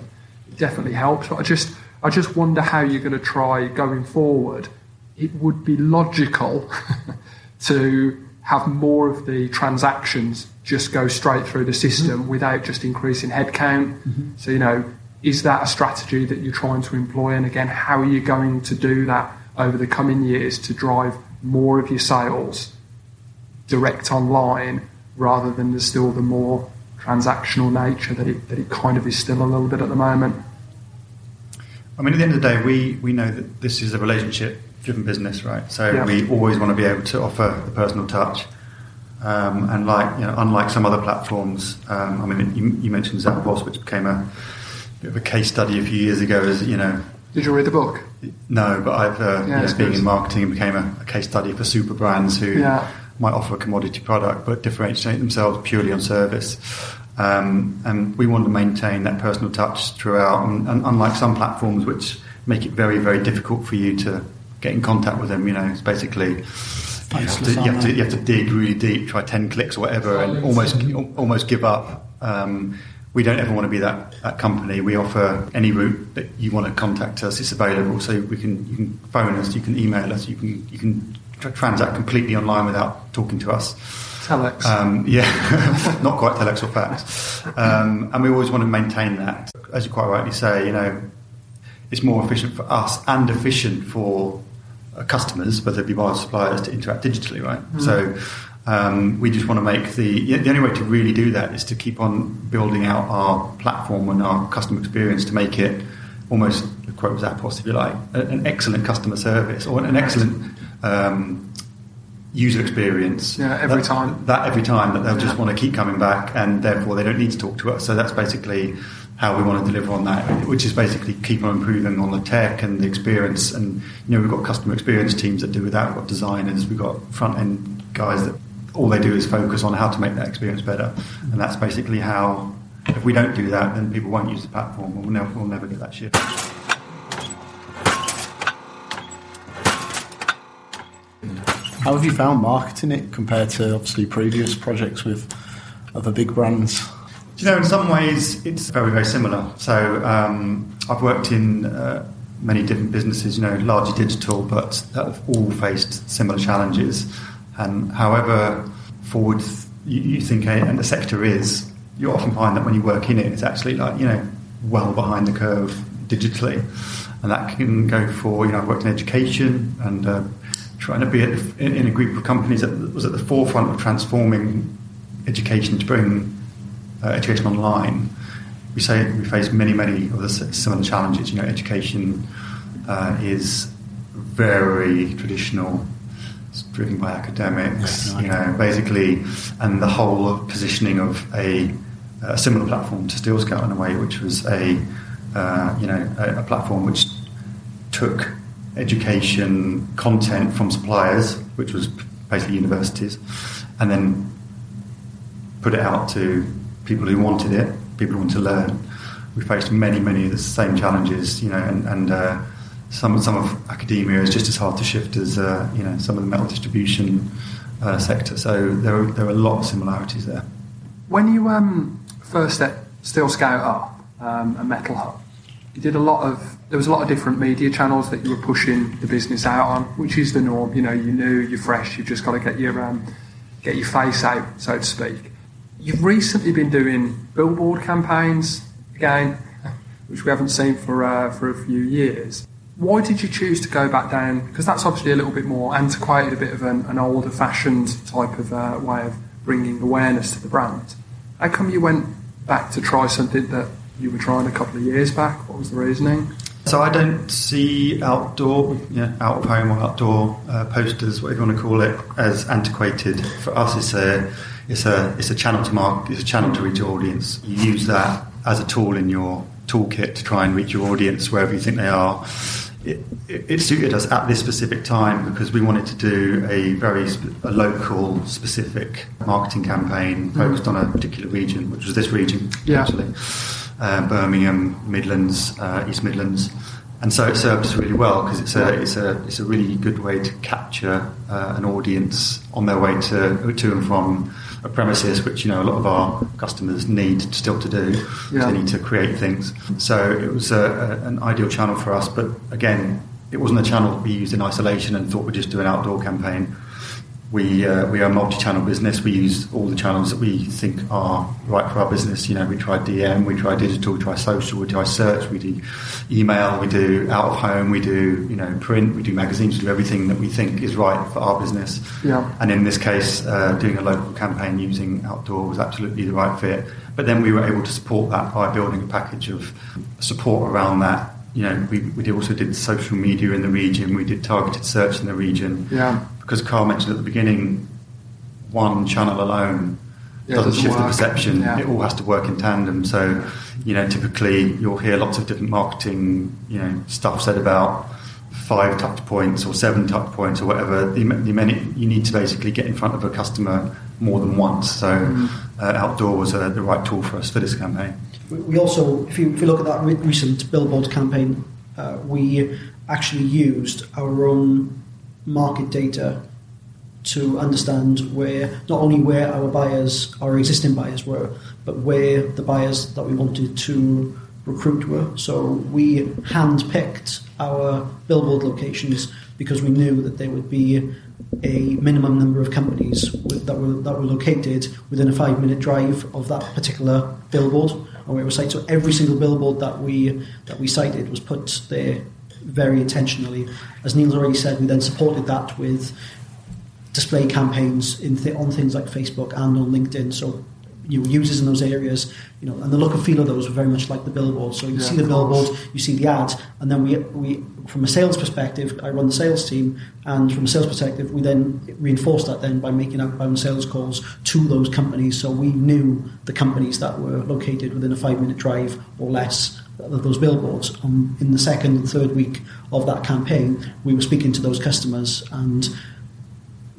It definitely helps. But I just I just wonder how you're going to try going forward it would be logical to have more of the transactions just go straight through the system mm-hmm. without just increasing headcount. Mm-hmm. So, you know, is that a strategy that you're trying to employ? And again, how are you going to do that over the coming years to drive more of your sales direct online rather than the still the more transactional nature that it, that it kind of is still a little bit at the moment? I mean, at the end of the day, we, we know that this is a relationship driven business, right? So yeah. we always want to be able to offer the personal touch. Um, and like, you know, unlike some other platforms, um, I mean, you, you mentioned Zappos, which became a bit of a case study a few years ago as, you know. Did you read the book? No, but I've, uh, yeah, you know, being in marketing, it became a, a, case study for super brands who yeah. might offer a commodity product but differentiate themselves purely on service. Um, and we want to maintain that personal touch throughout. And, and, unlike some platforms which make it very, very difficult for you to get in contact with them. You know, it's basically you have, to, you have, to, you have to dig really deep, try ten clicks or whatever, and almost almost give up. Um, we don't ever want to be that, that company. We offer any route that you want to contact us. It's available, so we can you can phone us, you can email us, you can you can transact completely online without talking to us. Telex. Um, yeah, not quite telex or fax. Um, and we always want to maintain that. As you quite rightly say, you know, it's more efficient for us and efficient for uh, customers, whether it be buyers suppliers, to interact digitally, right? Mm. So um, we just want to make the the only way to really do that is to keep on building out our platform and our customer experience to make it almost quote Zappos, if you like, an excellent customer service or an excellent um, user experience. Yeah, every that, time. That every time that they'll yeah. just want to keep coming back, and therefore they don't need to talk to us. So that's basically how we want to deliver on that, which is basically keep on improving on the tech and the experience. And you know, we've got customer experience teams that do with that. We've got designers. We've got front end guys that all they do is focus on how to make that experience better. And that's basically how. If we don't do that, then people won't use the platform. We'll never, we'll never get that shift. How have you found marketing it compared to obviously previous projects with other big brands? you know, in some ways, it's very, very similar. So um, I've worked in uh, many different businesses, you know, largely digital, but that have all faced similar challenges. And however forward you, think and the sector is, you often find that when you work in it, it's actually like, you know, well behind the curve digitally. And that can go for, you know, I've worked in education and uh, trying to be the, in, in a group of companies that was at the forefront of transforming education to bring uh, education online, we say we face many, many of the similar challenges. You know, education uh, is very traditional. It's driven by academics. You know, basically, and the whole positioning of a, a similar platform to Steel Scout in a way, which was a uh, you know a, a platform which took education content from suppliers, which was basically universities, and then put it out to people who wanted it, people who want to learn. We faced many, many of the same challenges, you know, and, and uh, some some of academia is just as hard to shift as uh, you know some of the metal distribution uh, sector. So there are, there are a lot of similarities there. When you um, first set Steel Scout up um, and Metal Hub, you did a lot of there was a lot of different media channels that you were pushing the business out on, which is the norm. You know, you knew you're fresh. You've just got to get your um, get your face out, so to speak. You've recently been doing billboard campaigns again, which we haven't seen for uh, for a few years. Why did you choose to go back down? Because that's obviously a little bit more antiquated, a bit of an, an older fashioned type of uh, way of bringing awareness to the brand. How come you went back to try something that you were trying a couple of years back? What was the reasoning? So I don't see outdoor, yeah, out of home or outdoor uh, posters, whatever you want to call it, as antiquated. For us, it's a it's a it's a channel to mark it's a channel to reach your audience. You use that as a tool in your toolkit to try and reach your audience wherever you think they are. It, it, it suited us at this specific time because we wanted to do a very sp- a local, specific marketing campaign focused mm. on a particular region, which was this region yeah. actually, uh, Birmingham, Midlands, uh, East Midlands and so it served us really well because it's a it's a it's a really good way to capture uh, an audience on their way to to and from a premises, which you know a lot of our customers need still to do. Yeah. They need to create things. So it was a, a, an ideal channel for us. But again, it wasn't a channel we used in isolation and thought we'd just do an outdoor campaign. We, uh, we are a multi-channel business. We use all the channels that we think are right for our business. You know, we try DM, we try digital, we try social, we try search, we do email, we do out of home, we do you know print, we do magazines, we do everything that we think is right for our business. Yeah. And in this case, uh, doing a local campaign using outdoor was absolutely the right fit. But then we were able to support that by building a package of support around that you know, we, we also did social media in the region, we did targeted search in the region. Yeah. Because Karl mentioned at the beginning, one channel alone Yeah, doesn't doesn't shift the perception. Yeah. It all has to work in tandem. So, you know, typically you'll hear lots of different marketing, you know, stuff said about five touch points or seven touch points or whatever. The, the many, you need to basically get in front of a customer more than once. So, Mm-hmm. uh, outdoor was uh, the right tool for us for this campaign. We- We also, if you, if you look at that re- recent billboard campaign, uh, we actually used our own market data to understand where not only where our buyers, our existing buyers were, but where the buyers that we wanted to recruit were. So we hand-picked our billboard locations because we knew that there would be a minimum number of companies with, that were that were located within a five-minute drive of that particular billboard and we were was sited. So every single billboard that we that we sited was put there very intentionally. As Neil's already said, we then supported that with display campaigns in th- on things like Facebook and on LinkedIn. So you know, users in those areas, you know, and the look and feel of those were very much like the billboard. So you Yeah, see the billboard, you see the ad, and then we we from a sales perspective, I run the sales team, and from a sales perspective, we then reinforce that then by making outbound sales calls to those companies. So we knew the companies that were located within a five minute drive or less those billboards. Um, in the second and third week of that campaign, we were speaking to those customers and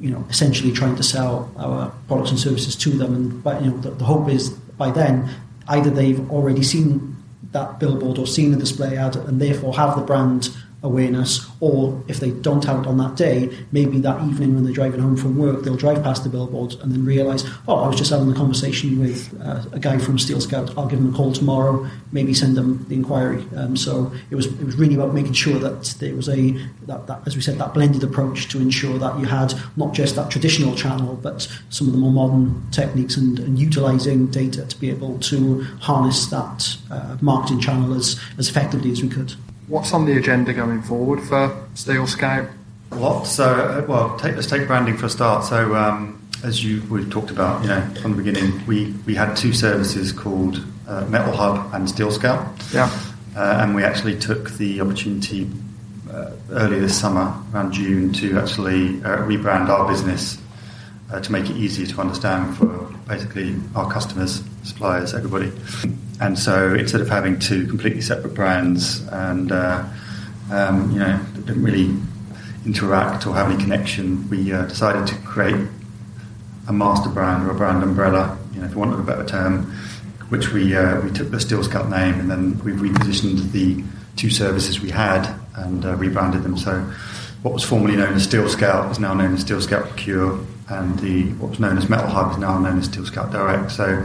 you know, essentially trying to sell our products and services to them. And but, you know, the, the hope is by then either they've already seen that billboard or seen a display ad and therefore have the brand awareness, or if they don't have it on that day, maybe that evening when they're driving home from work, they'll drive past the billboard and then realise, oh, I was just having a conversation with uh, a guy from Steel Scout. I'll give him a call tomorrow. Maybe send them the inquiry. Um, so it was it was really about making sure that there was a that, that as we said that blended approach to ensure that you had not just that traditional channel, but some of the more modern techniques and, and utilising data to be able to harness that uh, marketing channel as as effectively as we could. What's on the agenda going forward for Steel Scout? What? So, uh, well, take, let's take branding for a start. So, um, as you we've talked about, you know, from the beginning, we, we had two services called uh, Metal Hub and Steel Scout, Yeah. uh, and we actually took the opportunity uh, earlier this summer, around June, to actually uh, rebrand our business uh, to make it easier to understand for basically our customers, suppliers, everybody. And so instead of having two completely separate brands and uh, um, you know that didn't really interact or have any connection, we uh, decided to create a master brand or a brand umbrella, you know, for want a better term, which we uh, we took the Steel Scout name and then we repositioned the two services we had and uh, rebranded them. So what was formerly known as Steel Scout is now known as Steel Scout Procure, and the what was known as Metal Hub is now known as Steel Scout Direct. So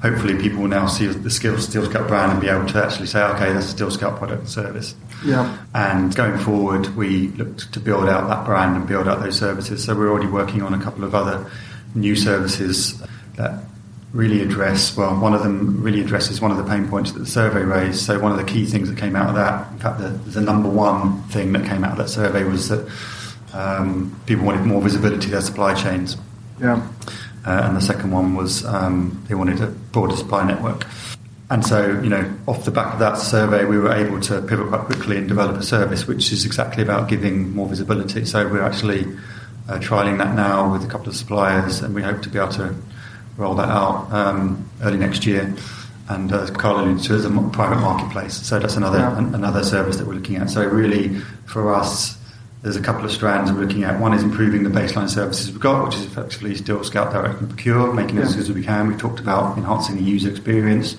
hopefully people will now see the Steel Steel Scout brand and be able to actually say, okay, that's a Steel Scout product and service. Yeah. And going forward, we looked to build out that brand and build out those services. So we're already working on a couple of other new services that really address, well, one of them really addresses one of the pain points that the survey raised. So one of the key things that came out of that, in fact, the, the number one thing that came out of that survey was that um, people wanted more visibility to their supply chains. Yeah. Uh, and the second one was um, they wanted a broader supply network. And so, you know, off the back of that survey, we were able to pivot quite quickly and develop a service which is exactly about giving more visibility. So we're actually uh, trialing that now with a couple of suppliers, and we hope to be able to roll that out um, early next year. And uh, Karl alluded to, as a private marketplace. So that's another Yeah. an- another service that we're looking at. So really, for us, there's a couple of strands we're looking at. One is improving the baseline services we've got, which is effectively Steel Scout Direct and Procure, making it as good as we can. We've talked about enhancing the user experience,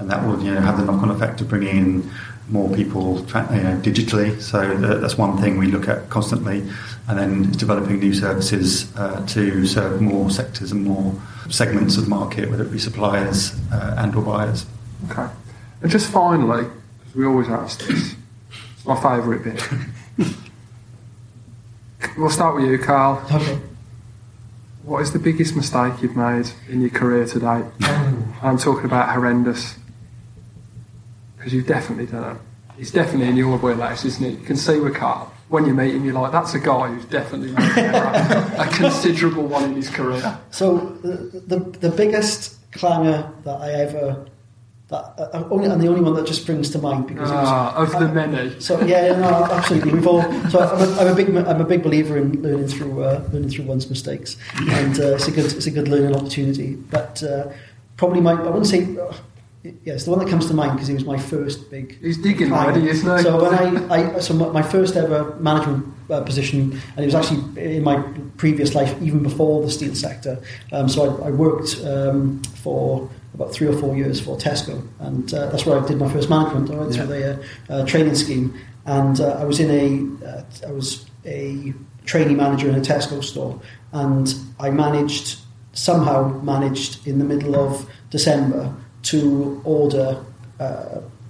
and that will you know have the knock-on effect of bringing in more people tra- you know, digitally. So that, that's one thing we look at constantly, and then developing new services uh, to serve more sectors and more segments of the market, whether it be suppliers uh, and or buyers. Okay. And just finally, because we always ask this, it's my favourite bit. We'll start with you, Karl. Okay. What is the biggest mistake you've made in your career to date? I'm talking about horrendous. Because you've definitely done it. He's definitely in your wheelhouse, isn't it? You can see with Karl. When you meet him, you're like, that's a guy who's definitely made a considerable one in his career. So the, the, the biggest clanger that I ever that uh, only and the only one that just springs to mind because it was Ah, of the many. So yeah, no, absolutely. We've all. So I'm a, I'm a big I'm a big believer in learning through uh, learning through one's mistakes, and uh, it's a good it's a good learning opportunity. But uh, probably my I wouldn't say. Uh, Yes, the one that comes to mind because he was my first big. He's digging client. already, isn't he? So when I, I so my, my first ever management uh, position, and it was actually in my previous life, even before the steel sector. Um, so I, I worked um, for about three or four years for Tesco, and uh, that's where I did my first management. I went through the uh, uh, training scheme, and uh, I was in a uh, I was a trainee manager in a Tesco store, and I managed somehow managed in the middle of December to order.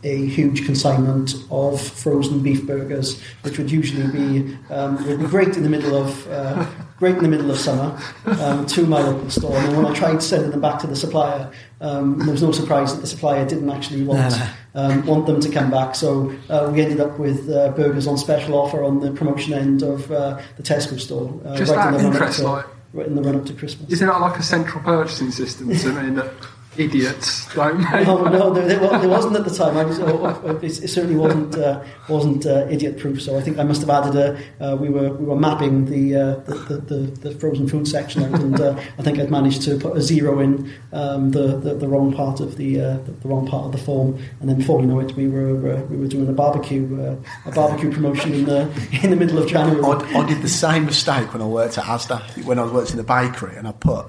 A huge consignment of frozen beef burgers, which would usually be um, would be great in the middle of uh, great in the middle of summer um, to my local store. And when I tried sending them back to the supplier, um, there was no surprise that the supplier didn't actually want um, want them to come back. So uh, we ended up with uh, burgers on special offer on the promotion end of uh, the Tesco store. Uh, Just in out of the run up interest, to- like- right in the run up to Christmas. Isn't that like a central purchasing system to mean that idiots don't make No, no, there, there, wasn't at the time. I was, uh, it, it certainly wasn't uh, wasn't uh, idiot proof. So I think I must have added a. Uh, we were we were mapping the, uh, the, the, the the frozen food section, out, and uh, I think I'd managed to put a zero in um, the, the the wrong part of the, uh, the the wrong part of the form, and then before we know it, we were uh, we were doing a barbecue uh, a barbecue promotion in the in the middle of January. I, I did the same mistake when I worked at Asda, when I was working in the bakery, and I put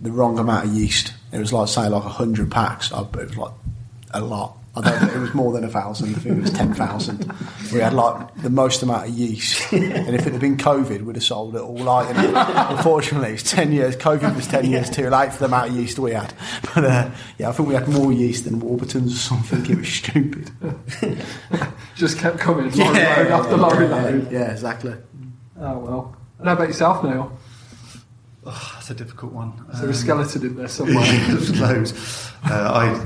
the wrong amount of yeast. It was like, say, like 100 packs. I, it was like a lot. I don't think it was more than a thousand. I think it was 10,000. We had like the most amount of yeast. And if it had been COVID, we'd have sold it all out. Know? Unfortunately, it's 10 years. COVID was 10 years too late for the amount of yeast we had. But uh, yeah, I think we had more yeast than Warburton's or something. It was stupid. just kept coming lorry load after lorry load. Yeah, exactly. Oh well. And how about yourself, Neil? That's a difficult one. Is there a Um, skeleton in there somewhere? Loads. Uh,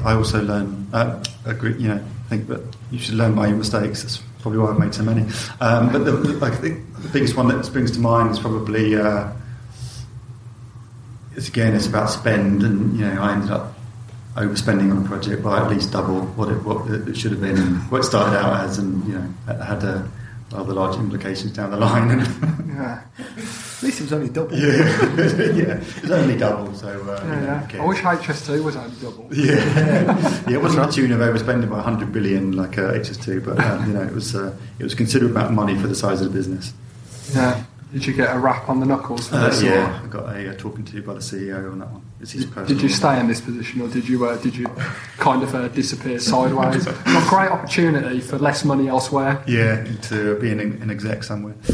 I, I also learn, uh, agree, you know, think that you should learn by your mistakes. That's probably why I've made so many. Um, but the, I think the biggest one that springs to mind is probably, uh, it's again, it's about spend, and you know, I ended up overspending on a project by at least double what it, what it should have been, and what it started out as, and you know, had uh, rather large implications down the line. yeah. At least it was only double. yeah, yeah, it's only double. So uh, you know, yeah, yeah. I cares? wish HS2 was only double. Yeah, yeah, it wasn't a tune of overspending by 100 billion like uh, HS2, but um, you know it was uh, it was a considerable amount of money for the size of the business. Yeah. Did you get a rap on the knuckles Uh, this? yeah, I got a uh, talking to by the CEO on that one. It's his personal. Did you stay in this position, or did you uh, did you kind of uh, disappear sideways? A great opportunity for less money elsewhere. Yeah, to be an, an exec somewhere.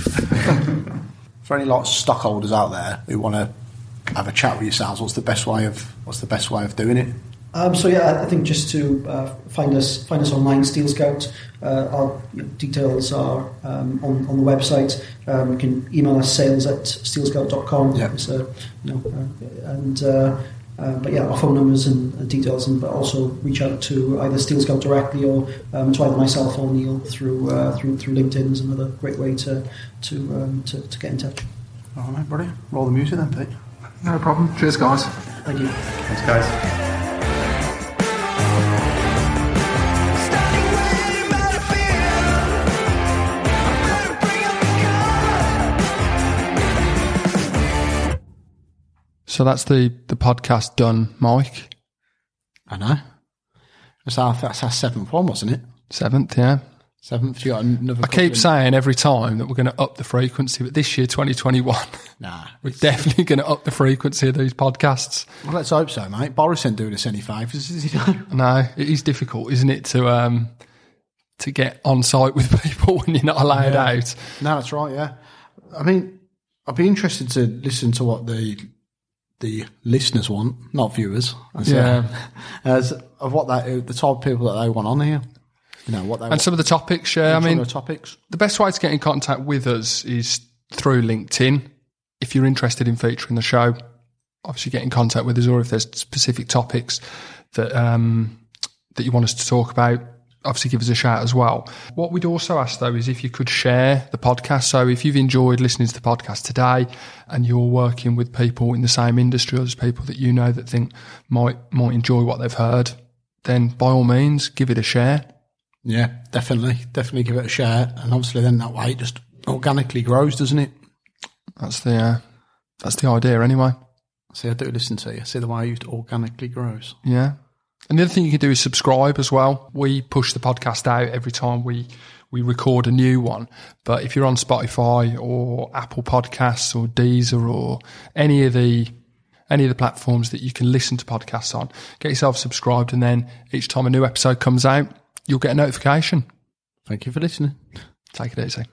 For any like stockholders out there who want to have a chat with yourselves, what's the best way of what's the best way of doing it? Um, so yeah, I- I think just to uh, find us find us online, Steel Scout. Uh, our details are um, on, on the website. Um, you can email us sales at steelscout.com. Yeah. It's, uh, you know, uh, and uh, uh, but yeah, our phone numbers and, and details, and but also reach out to either Steel Scout directly or um, to either myself or Neil through uh, through through LinkedIn is another great way to to um, to, to get in touch. All right, mate, brilliant. Roll the music then, Pete. No problem. Cheers, guys. Thank you. Thanks, guys. So that's the the podcast done, Mike. I know. That's our, that's our seventh one, wasn't it? Seventh, yeah. Seventh. You got another. I keep in- saying every time that we're going to up the frequency, but this year, 2021, Nah. we're definitely going to up the frequency of these podcasts. Well, let's hope so, mate. Boris ain't doing us any favours, is he? No, it is difficult, isn't it, to um to get on site with people when you're not allowed out. no, that's right. Yeah. I mean, I'd be interested to listen to what the the listeners want, not viewers. As, uh, Yeah. as of what that the type of people that they want on here. You know what they And some of the topics, yeah. I mean, the topics. the best way to get in contact with us is through LinkedIn. If you're interested in featuring the show, obviously get in contact with us, or if there's specific topics that um, that you want us to talk about, obviously give us a shout as well. What we'd also ask though is if you could share the podcast. So if you've enjoyed listening to the podcast today, and you're working with people in the same industry or as people that you know that think might might enjoy what they've heard, then by all means give it a share. Yeah, definitely, definitely give it a share, and obviously then that way it just organically grows, doesn't it? That's the uh, that's the idea anyway. See, I do listen to you. See the way I used organically grows. Yeah. And the other thing you can do is subscribe as well. We push the podcast out every time we we record a new one. But if you're on Spotify or Apple Podcasts or Deezer or any of the any of the platforms that you can listen to podcasts on, get yourself subscribed and then each time a new episode comes out, you'll get a notification. Thank you for listening. Take it easy.